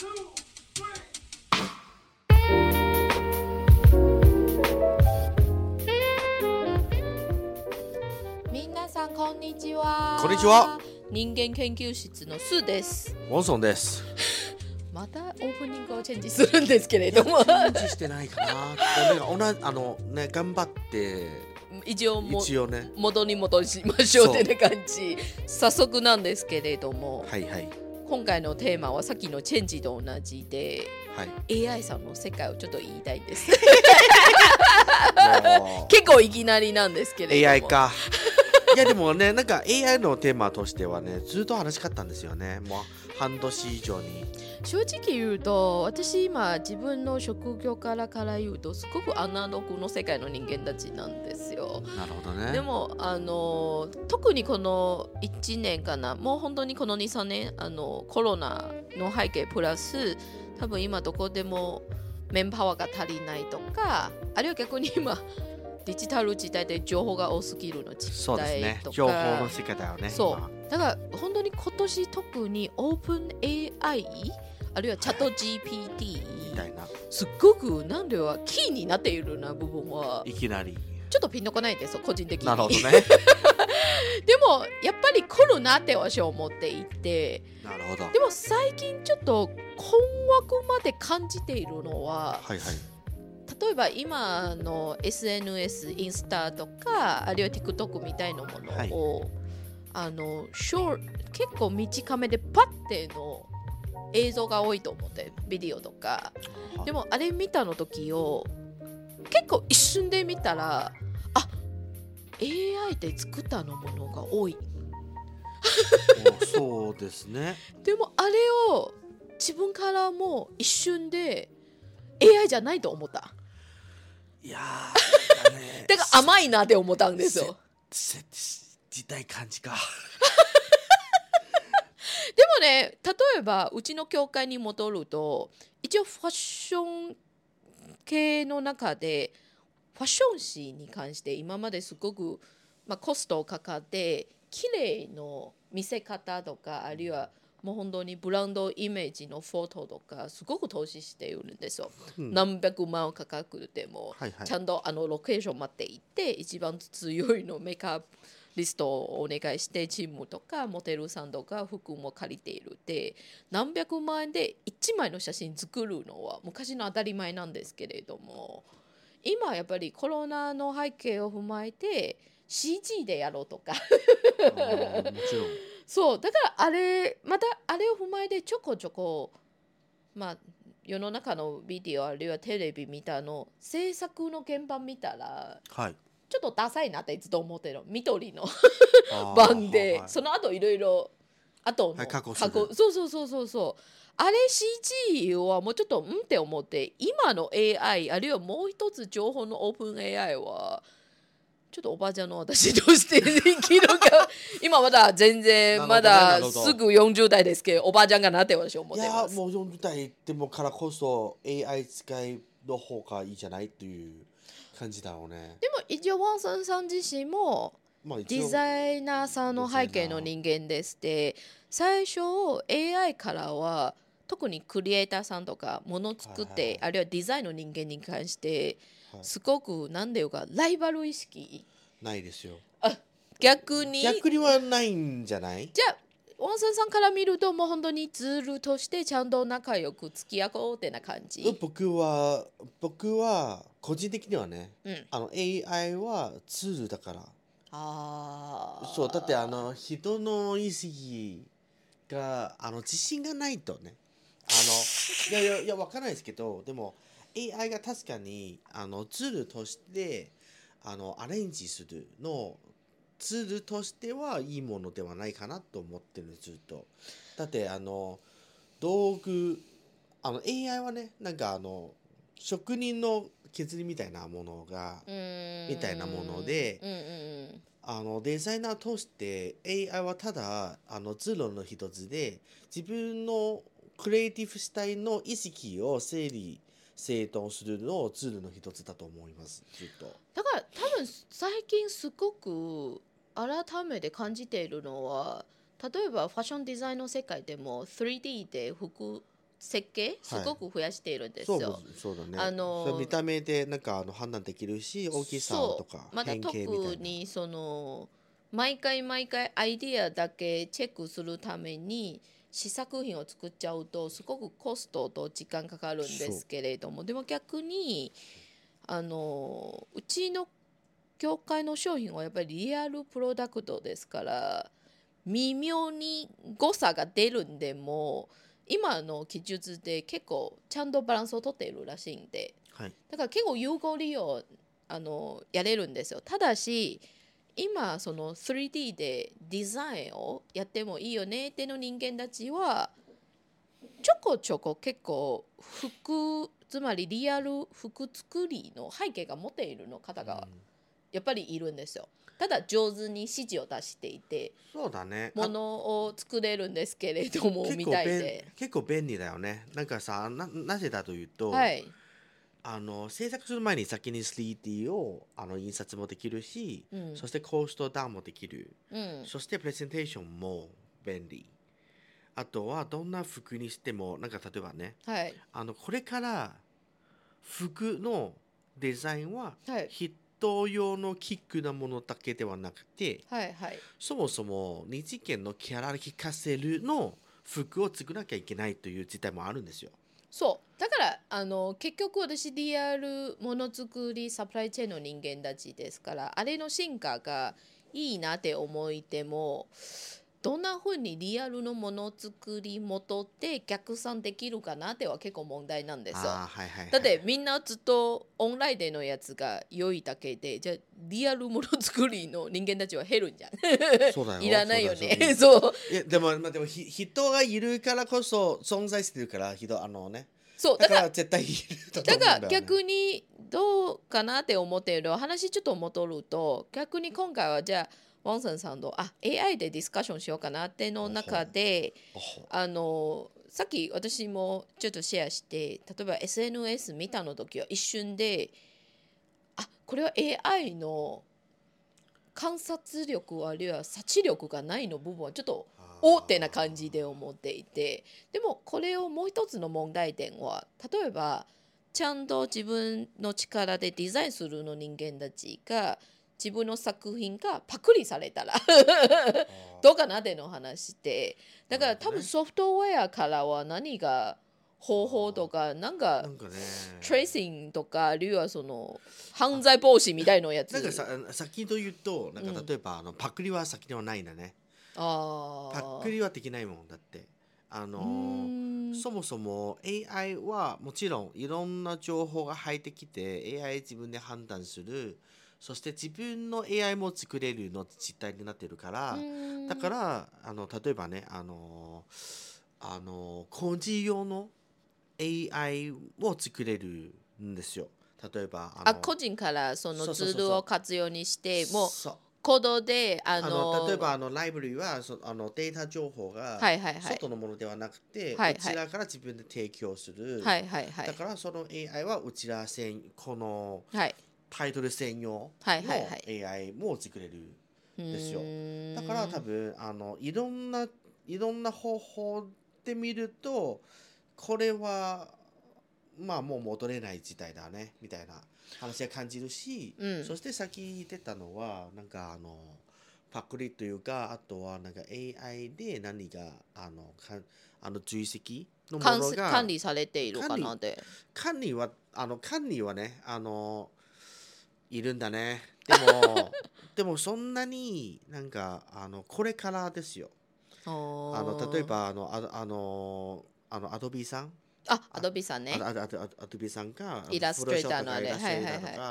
皆さんこんにちは。こんにちは。人間研究室のスーです。ウォンソンです。またオープニングをチェンジするんですけれども。チェンジしてないかな。ごめん同じあのね頑張って。一応も一応ね。元に戻しましょうってな感じ。早速なんですけれども。はいはい今回のテーマはさっきのチェンジと同じではい。AI さんの世界をちょっと言いたいです も結構いきなりなんですけうれども AI か。いやでもねなんか AI のテーマとしてはねずっと話しかったんですよね。もう半年以上に。正直言うと私今自分の職業からから言うとすごくアナログの世界の人間たちなんですよ。なるほどね。でもあの特にこの1年かなもう本当にこの23年あのコロナの背景プラス多分今どこでもメンパワーが足りないとかあるいは逆に今デジタル時代で情報が多すぎるの時代と。かね情報の世界だよね。そ今うだから本当に今年特にオープン AI あるいはチャット GPT みたいな。すっごくなんではキーになっているな部分はいきなり。ちょっとピンとこないです個人的になるほどね。でもやっぱり来るなって私は思っていてなるほど。でも最近ちょっと困惑まで感じているのははいはい。例えば今の SNS インスタとかあるいは TikTok みたいなものを、あのショー結構短めでパッての映像が多いと思ってビデオとか。でもあれ見たの時を結構一瞬で見たらあ AI で作ったのものが多い。おそうですね。でもあれを自分からもう一瞬で AI じゃないと思った。いやーなんかね だから甘いなって思ったんですよせせ時代感じか。でもね例えばうちの教会に戻ると一応ファッション系の中でファッション誌に関して今まですごく、まあ、コストかかって綺麗の見せ方とかあるいはもう本当にブランドイメージのフォトとかすごく投資しているんですよ。うん何百万価格でもはいはいちゃんとあのロケーションまで行って一番強いのメイクアップリストをお願いしてチームとかモデルさんとか服も借りているで何百万円で1枚の写真作るのは昔の当たり前なんですけれども今やっぱりコロナの背景を踏まえて CG でやろうとかあーもちろん。そうだからあれまたあれを踏まえてちょこちょこまあ世の中のビデオあるいはテレビ見たの制作の現場見たらはい。ちょっとダサいなってずっと思ってる緑の。あー 版で、はいその後いろいろあとのはい加工する。そうそうそうそうそう。あれ CG はもうちょっとうんって思って今の AI あるいはもう一つ情報のオープン AI はちょっとおばあちゃんの私としてできるか。今まだ全然まだすぐ40代ですけどおばあちゃんかなって私は思っいてます。やもう40代でもからこそ AI 使いの方がいいじゃない？っていう感じだろうね。でも一応ワンさんさん自身もデザイナーさんの背景の人間ですって最初 AI からは特にクリエイターさんとかもの作って、はいはいはい。あるいはデザインの人間に関してはい。すごく何ていうかライバル意識。ないですよ。逆に。逆にはないんじゃない？じゃあワンさんから見るともう本当にツールとしてちゃんと仲良く付き合おうってな感じ。僕は僕は個人的にはねうん、あの AI はツールだから。あー。そうだってあの人の意識があの自信がないとね。あのいやいやいやわからないですけどでも AI が確かにあのツールとしてあのアレンジするのツールとしてはいいものではないかなと思ってるずっと。だってあの道具あの AI はねなんかあの職人の削りみたいなものがみたいなものでうんうんうん。あのデザイナーとして AI はただあのツールの一つで自分のクリエイティブ主体の意識を整理整頓するのをツールの一つだと思いますずっと。だから多分最近すごく改めて感じているのは例えばファッションデザインの世界でも 3D で服設計すごく増やしているんですそうよ。そうだね。あの見た目でなんかあの判断できるし、大きさとかまた変形みたいな。特にその毎回毎回アイディアだけチェックするために試作品を作っちゃうとすごくコストと時間かかるんですけれどもでも逆にあのうちの業界の商品はやっぱりリアルプロダクトですから微妙に誤差が出るんでも今の技術で結構ちゃんとバランスをとっているらしいんではい。だから結構有効利用あのやれるんですよ。ただし今その 3D でデザインをやってもいいよねっての人間たちはちょこちょこ結構服つまりリアル服作りの背景が持っているの方がやっぱりいるんですよただ上手に指示を出していてそうだね。ものを作れるんですけれどもみたいで結構便利だよね。なんかさ、ななぜだというと、はいあの制作する前に先に 3D をあの印刷もできるし、うんそしてコーストダウンもできる。うんそしてプレゼンテーションも便利。あとはどんな服にしてもなんか例えばね、はいあのこれから服のデザインははい人用のキックなものだけではなくてはいはいそもそも二次元のキャラ聞かせるの服を作らなきゃいけないという事態もあるんですよ。そうだからあの結局私リアルものづくりサプライチェーンの人間たちですからあれの進化がいいなって思いてもどんなふうにリアルのものづくり元って逆算できるかなっては結構問題なんですよ。はいはいはい。だってみんなずっとオンラインでのやつが良いだけでじゃあリアルものづくりの人間たちは減るんじゃん。そうだよ。いらないよね。そう いやでもまあでもひ人がいるからこそ存在してるから人あのね。そうだからら絶対いると思だからうんだよね。逆にどうかなって思っている話ちょっと戻ると逆に今回はじゃあワンサンさんとあ AI でディスカッションしようかなっての中であのさっき私もちょっとシェアして例えば SNS 見たの時は一瞬であこれは AI の観察力あるいは察知力がないの部分はちょっとおーってな感じで思っていてでもこれをもう一つの問題点は例えばちゃんと自分の力でデザインするの人間たちが自分の作品がパクリされたら。どうかな？っての話でだから多分ソフトウェアからは何が方法とかなんかなんかね。トレーシングとかあるいはその犯罪防止みたいなやつ。なんかさ先と言うとなんうん。か例えば、あのパクリは先ではないんだね。あー。パクリはできないもんだって。あのそもそも AI はもちろんいろんな情報が入ってきて AI 自分で判断するそして自分の AI も作れるの実態になってるから、だからあの例えばねあのあの工事用の AI を作れるんですよ。例えばあ個人からそのツールを活用にしてもうそう。コードでああのの例えばあのライブラリはそあのデータ情報がはいはいはい。外のものではなくて、はいはい。うちらから自分で提供する、はいはいはい。だからその AI はうちら専このはいタイトル専用はいはいはい。の AI も作れる、ですよ。うーん。だから多分あのいろんないろんな方法で見るとこれはまあもう戻れない事態だねみたいな話は感じるし、うん。そしてさっき言ってたのはなんかあのパクリというかあとはなんか AI で何があのかあの追跡のも管のが管理されているかなで。管理はあの管理はねあのいるんだね。でもでもそんなになんかあのこれからですよ。ああの例えばあのああのあのアドビさん。あアドビさんね。あああアドビさんがイラストレーターのあれ。はいはいは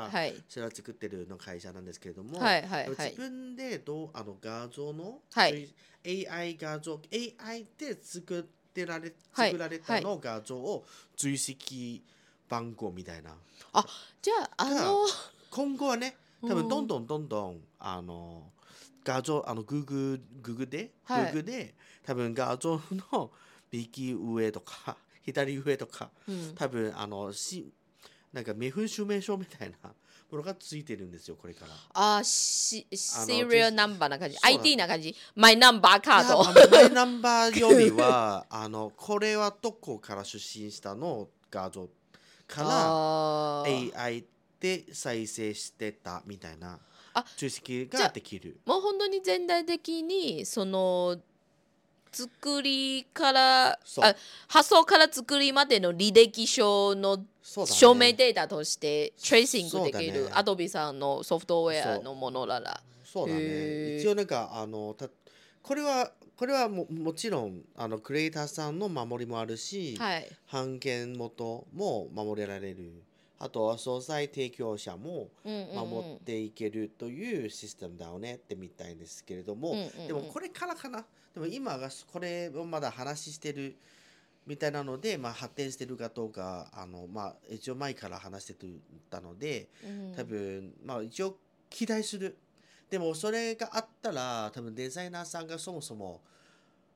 い。はい。それは作ってるの会社なんですけれども、はいはい。はい自分でどうあの画像の、はい。AI 画像 AI で作ってられはい。作られたの画像を追跡番号みたいな、じゃああの今後はね多うん。分どんどんどんどんあの画像あの Google, Google で、はい。Google で多分画像の右上とか 左上とかうん。多分あのしなんか身分証明書みたいな ものがついてるんですよこれから。あーしあの serial ナンバーな感じ。ID な感じ。マイナンバーカードマイナンバーよりはあのこれはどこから出身したの？画像からあー。AI で再生してたみたいなあ追跡ができる。もう本当に全体的にその作りから発送から作りまでの履歴書の証明データとしてトレーシングできる、ねアドビさんのソフトウェアのものなら。そう。だへねー。一応なんかあのたこれはこれはももちろんあのクリエイターさんの守りもあるし、はい。版権元も守られるあとは素材提供者も守っていけるというシステムだよねってみたいんですけれども、でもこれからかな？でも今がこれをまだ話してるみたいなので、まあ、発展してるかどうかあの、まあ、一応前から話してたのでうん。多分、まあ、一応期待する。でもそれがあったら多分デザイナーさんがそもそも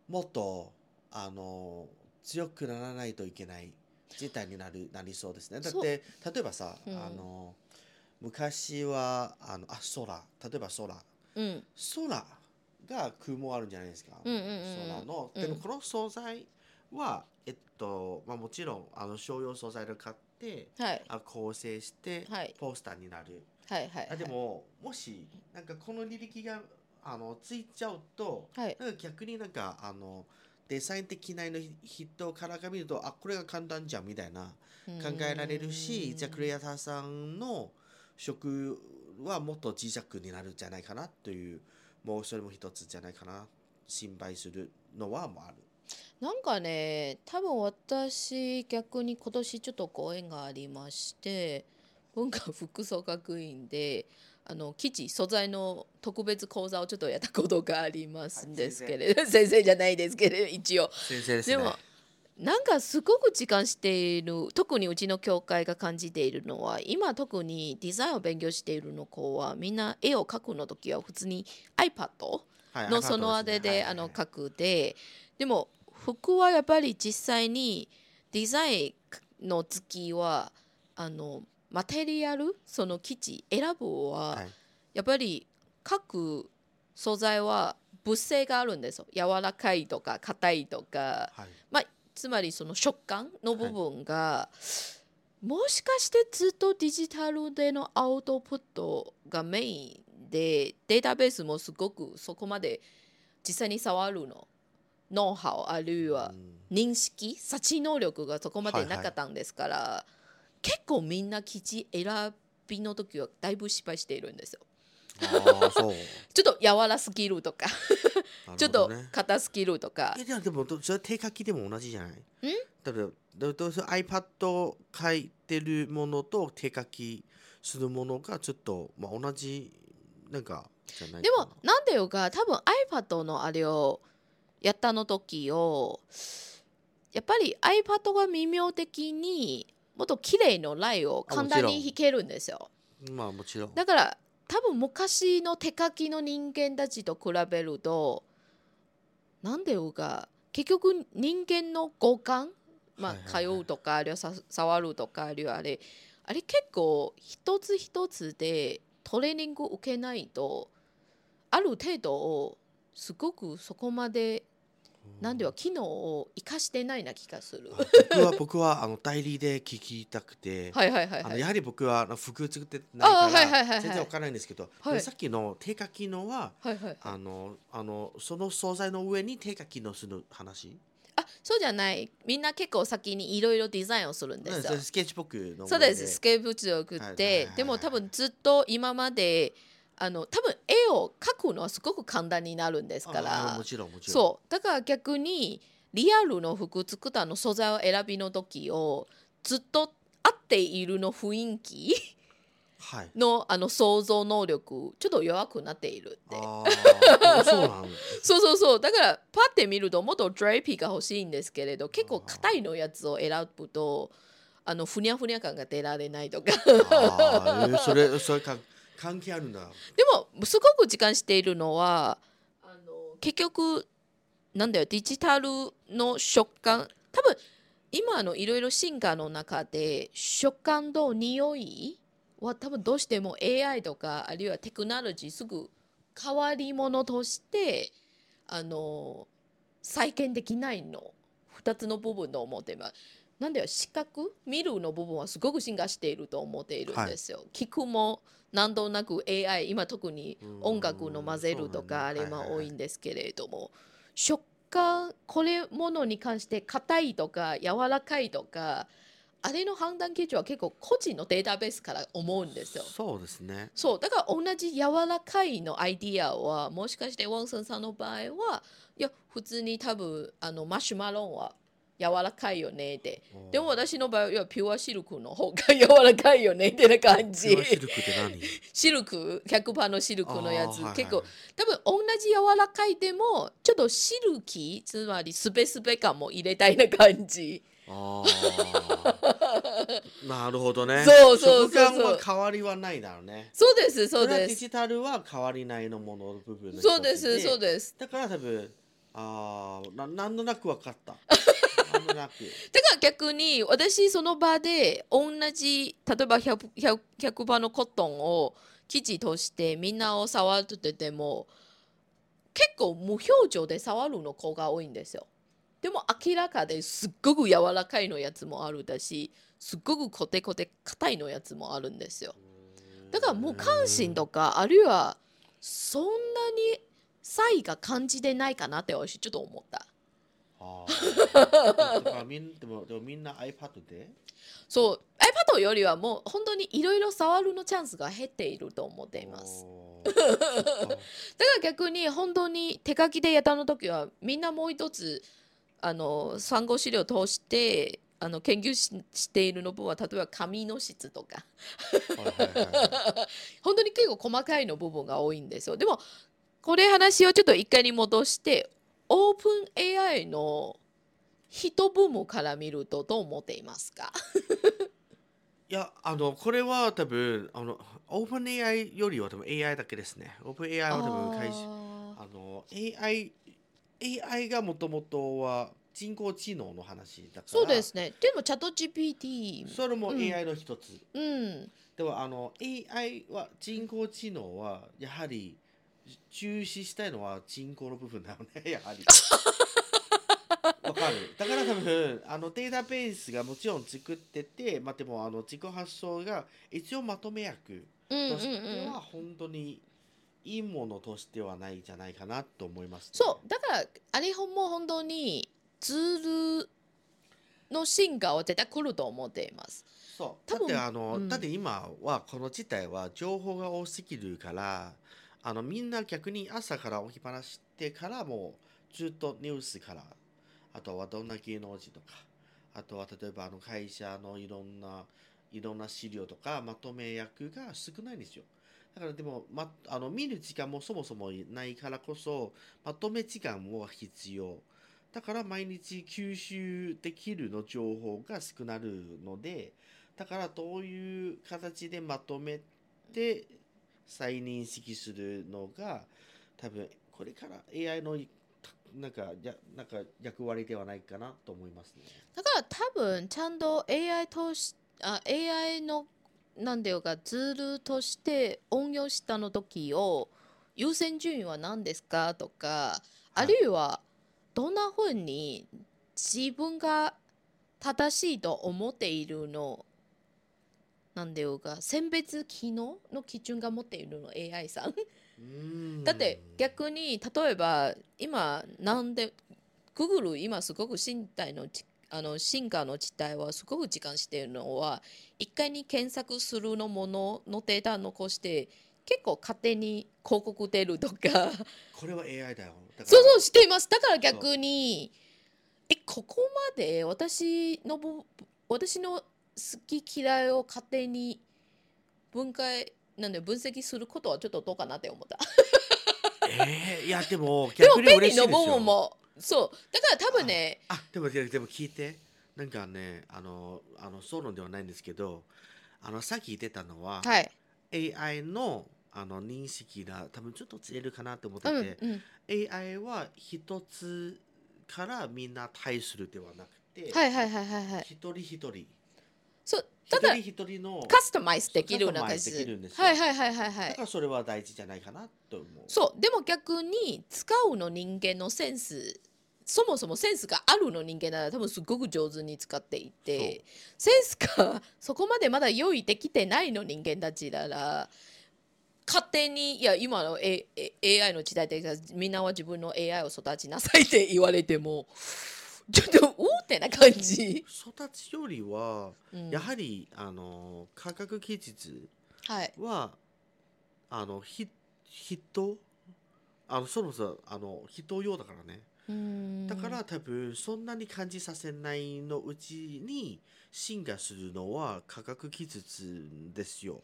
もっとあの強くならないといけない事態になるなりそうですね。だって例えばさ、うん。あの昔はあのあ空。例えば空。うん。空が雲あるんじゃないですか、うんうんうんうん。空の、うん。でもこの素材はえっと、まあ、もちろんあの商用素材を買ってはい。あ構成してはい。ポスターになる、はいはい。あでももしなんかこの履歴があのついちゃうとはい。なんか逆になんかあのデザイン的なの人から見るとあこれが簡単じゃんみたいな考えられるしじゃあクリエイターさんの職はもっと小さくになるんじゃないかなというもうそれも一つじゃないかな心配するのはもある。なんかね多分私逆に今年ちょっとご縁がありまして文化服装学院であの生地素材の特別講座をちょっとやったことがありますんですけれど、先生じゃないですけれど一応先生ですでもなんかすごく時間している特にうちの教会が感じているのは今特にデザインを勉強しているの子はみんな絵を描くの時は普通に iPad はいのそのあれであの書くででも服はやっぱり実際にデザインの月はあのマテリアルその生地選ぶははい。やっぱり各素材は物性があるんですよ。柔らかいとか硬いとか。はい。つまりその食感の部分が、もしかしてずっとデジタルでのアウトプットがメインでデータベースもすごくそこまで実際に触るのノウハウあるいはうん。認識察知能力がそこまでなかったんですから、結構みんな生地選びの時はだいぶ失敗しているんですよ。ちょっと柔らすぎるとか、ちょっと硬すぎるとか。いやでもそれ手書きでも同じじゃない？だからだだその iPad を書いてるものと手書きするものがちょっと、まあ、同じなんかじゃないでもなんていうか多分 iPad のあれをやったの時をやっぱり iPad が微妙的にもっと綺麗のラインを簡単に引けるんですよ。まあもちろん。だから多分昔の手書きの人間たちと比べるとなんていうか。結局人間の五感まあ通うとかあるいはさ触るとかあるいはあれあれ結構一つ一つでトレーニング受けないとある程度をすごくそこまでなんでは機能を生かしてないな気がする。あ僕は僕はあの代理で聞きたくて、はいはいはいはい。あのやはり僕はあの服作ってないかあはいはいはいはい。ら全然わからないんですけど、はい。さっきの手書きのははいはい。あのあのその素材の上に手書きのする話？あそうじゃない。みんな結構先にいろいろデザインをするんですよ。スケッチブックの上そうです。スケブチを送っはいはいはいはいてでも多分ずっと今まであの多分絵を描くのはすごく簡単になるんですかあらもちろんもちろん。そうだから逆にリアルの服作ったの素材を選びの時をずっと合っているの雰囲気はい。のあの想像能力ちょっと弱くなっているって。そうなん そうそうそう。だからパッて見るともっとドレイピーが欲しいんですけれど結構硬いのやつを選ぶとあのふにゃふにゃ感が出られないとか。えーそれそれか関係あるんだでもすごく時間しているのはあの結局なんだよデジタルの食感多分今のいろいろ進化の中で食感と匂いは多分どうしても AI とかあるいはテクノロジーすぐ変わり者としてあの再現できないの2つの部分と思ってます。なんだよ視覚見るの部分はすごく進化していると思っているんですよ。聞くも何となく AI 今特に音楽の混ぜるとかあれも多いんですけれども、食感これものに関して硬いとか柔らかいとかあれの判断基準は結構個人のデータベースから思うんですよ。そうですね。そうだから同じ柔らかいのアイディアはもしかしてワンソンさんの場合はいや普通に多分あのマシュマロンは柔らかいよねってでも私の場合はピュアシルクの方が 柔らかいよねってな感じ。ピュアシルクって何？シルク？100%のシルクのやつ、はいはい。結構多分同じ柔らかいでもちょっとシルキーつまりスペスペ感も入れたいな感じ。なるほどね。そうそうそうそう。食感は変わりはないだろうね。そうですそうです。デジタルは変わりないのものの部分そうですそうでです。だから多分ああななんとなく分かった。なく。だから逆に私その場で同じ例えば 100, 100, 100番のコットンを生地としてみんなを触ってても結構無表情で触るの子が多いんですよ。でも明らかですっごく柔らかいのやつもあるだしすっごくコテコテ硬いのやつもあるんですよ。だから無関心とかあるいはそんなに差異が感じてないかなって私ちょっと思った。ああ。だからみんでもでもみんな iPad で？そう iPad よりはもう本当にいろいろ触るのチャンスが減っていると思っています。だから逆に本当に手書きでやったの時はみんなもう一つあの参考資料を通してあの研究ししているの分は例えば紙の質とか 本当に結構細かいの部分が多いんですよ。でもこれ話をちょっと一回に戻してオープン AI の一部門から見るとどう思っていますか？いや、あの、これは多分、あの、オープン AI よりは多分 AI だけですね。オープン AI は多分会社、ああの、AI、AI がもともとは人工知能の話だから、そうですね。でもチャット GPT。それもうん AI の一つ。うん。でも、あの、AI は、人工知能は、やはり、重視したいのは人口の部分だよね、やはり。わかる。だから多分、あのデータベースがもちろん作ってて、まあ、でもあの自己発想が一応まとめ役としてん。は本当にいいものとしてはないんじゃないかなと思います、ね。そう。だから、あれも本当にツールの進化は絶対来ると思っています。そう。だってあの、うんだって今はこの事態は情報が多すぎるから、あのみんな逆に朝から起きっぱなしてからもうずっとニュースから、あとはどんな芸能人とか、あとは例えばあの会社のいろんないろんな資料とかまとめ役が少ないんですよ。だからでも、ま、あの見る時間もそもそもないからこそまとめ時間も必要。だから毎日吸収できるの情報が少なるので、だからどういう形でまとめて再認識するのが多分これから AI のなんかやなんか役割ではないかなと思いますね。だから多分ちゃんと AI としあ AI のなんていうかツールとして応用したの時を優先順位は何ですかとかあるいはどんなふうに自分が正しいと思っているのなんていうか選別機能の基準が持っているの AI さん。だって逆に例えば今なんで Google 今すごく身体のちあの進化の事態はすごく時間しているのは一回に検索するのもののデータ残して結構勝手に広告出るとか。これは AI だよ。そうそうしています。だから逆にえここまで私のぶ私の好き嫌いを勝手に分解なんで分析することはちょっとどうかなって思った。えーいや でも逆に嬉しいですよ。部分もそうだから多分ねあでもででも聞いてなんかねあのあのそうのではないんですけどあのさっき言ってたのは、はい AI のあの認識が多分ちょっとずれるかなと思ってうんて、うん AI は一つからみんな対するではなくて、はいはいはいはいはい一人一人そうただ一人一人のカスタマイズできるような感じ。はいはいはいはいはい。だからそれは大事じゃないかなと思う。そうでも逆に使うの人間のセンスそもそもセンスがあるの人間なら多分すごく上手に使っていてセンスがそこまでまだ用意できてないの人間たちなら勝手にいや今の、A A、AI の時代でみんなは自分の AI を育ちなさいって言われてもちょっとおーってな感じ、育ちよりはうん。やはり、あの科学技術はい。はあのひ人？あのそろそろあの人用だからね。うん。だから多分そんなに感じさせないのうちに進化するのは科学技術ですよ。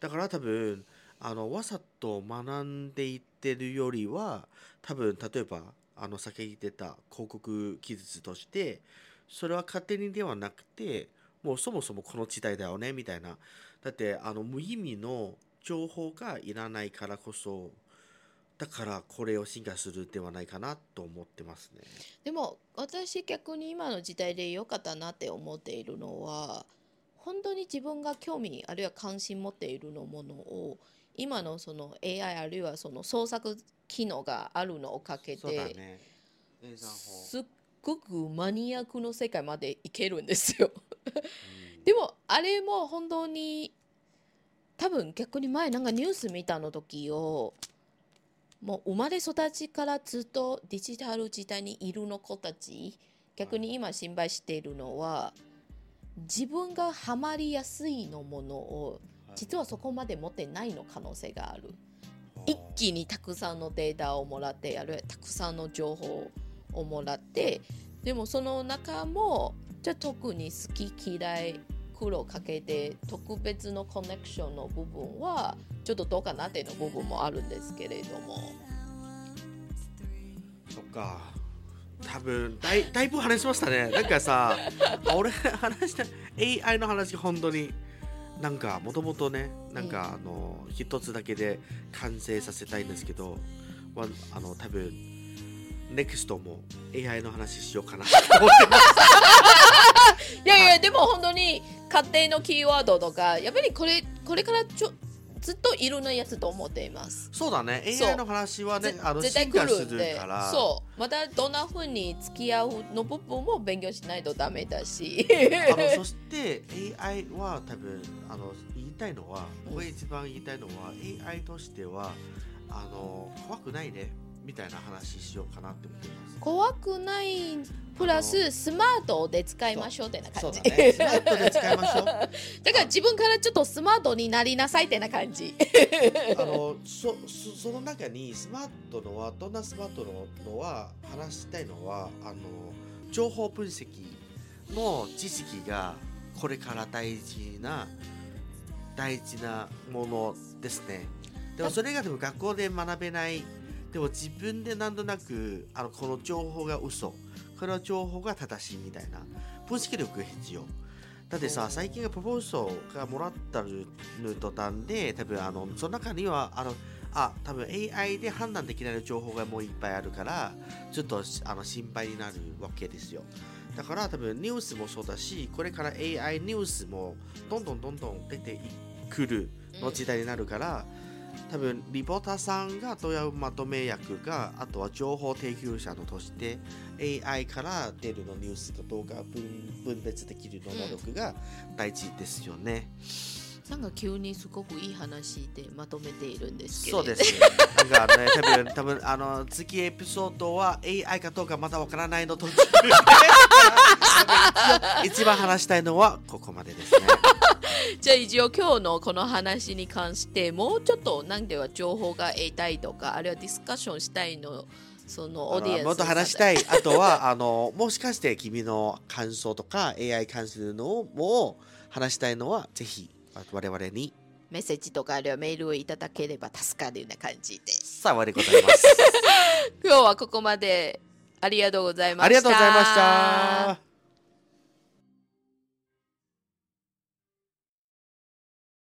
だから多分あのわざと学んでいってるよりは多分例えばあの先言ってた広告技術としてそれは勝手にではなくてもうそもそもこの時代だよねみたいなだってあの無意味の情報がいらないからこそだからこれを進化するではないかなと思ってますね。でも私逆に今の時代で良かったなって思っているのは本当に自分が興味あるいは関心持っているのものを今のその AI あるいはその創作機能があるのおかげそうだで、ね。映像法すっごくマニアックの世界までいけるんですよ。うんでもあれも本当に多分逆に前なんかニュース見たの時をもう生まれ育ちからずっとデジタル時代にいるの子たち逆に今心配しているのは自分がハマりやすいのものを実はそこまで持ってないの可能性がある。一気にたくさんのデータをもらってある。いはたくさんの情報をもらってでもその中もじゃあ特に好き嫌い苦労かけて特別のコネクションの部分はちょっとどうかなっていうの部分もあるんですけれども。そっか。多分だいだいぶ話しましたね。なんかさ、俺話した AI の話が本当になんかもともとね、なんかあの一つだけで完成させたいんですけど、わあの多分 NEXT も AI の話しようかなと思ってます。いやいやでも本当に家庭のキーワードとかやっぱりこれこれからちょずっといろんなやつと思っています。そうだね。AI の話はねぜ、あの絶対進化す来るんでるから。そうまたどんなふうに付き合うの部分も勉強しないとダメだしあの そして AI は多分あの言いたいのは僕が一番言いたいのは、AI としてはあの怖くないねみたいな話しようかなって思っています。怖くないプラススマートで使いましょうってな感じだね。スマートで使いましょう。だから自分からちょっとスマートになりなさいってな感じあのそそその中にスマートのはどんなスマートののは話したいのはあの情報分析の知識がこれから大事な大事なものですね。でもそれがでも学校で学べないでも自分でなんとなくあのこの情報が嘘これは情報が正しいみたいな。分析力が必要。だってさ最近がプロポーソーがもらったる途端で多分あのその中にはあのあ多分 AI で判断できない情報がもういっぱいあるからちょっとあの心配になるわけですよ。だから多分ニュースもそうだしこれから AI ニュースもどんどんどんどん出てくるの時代になるから多分リポーターさんが問うまとめ役があとは情報提供者のとして AI から出るのニュースと動画を分分別できるの能力が大事ですよね。なんか急にすごくいい話でまとめているんですけれどそうですね。なんかね、多分 多分あの次エピソードは AI かどうかまだわからないの途中で 一番話したいのはここまでですね。じゃあ一応今日のこの話に関してもうちょっとなんでは情報が得たいとかあるいはディスカッションしたいのそのオーディエンスもっと話したい。あとはあのもしかして君の感想とか AI 関するのをも話したいのはぜひ我々にメッセージとかあるいはメールをいただければ助かるような感じです幸いでございます。今日はここまでありがとうございましたありがとうございました。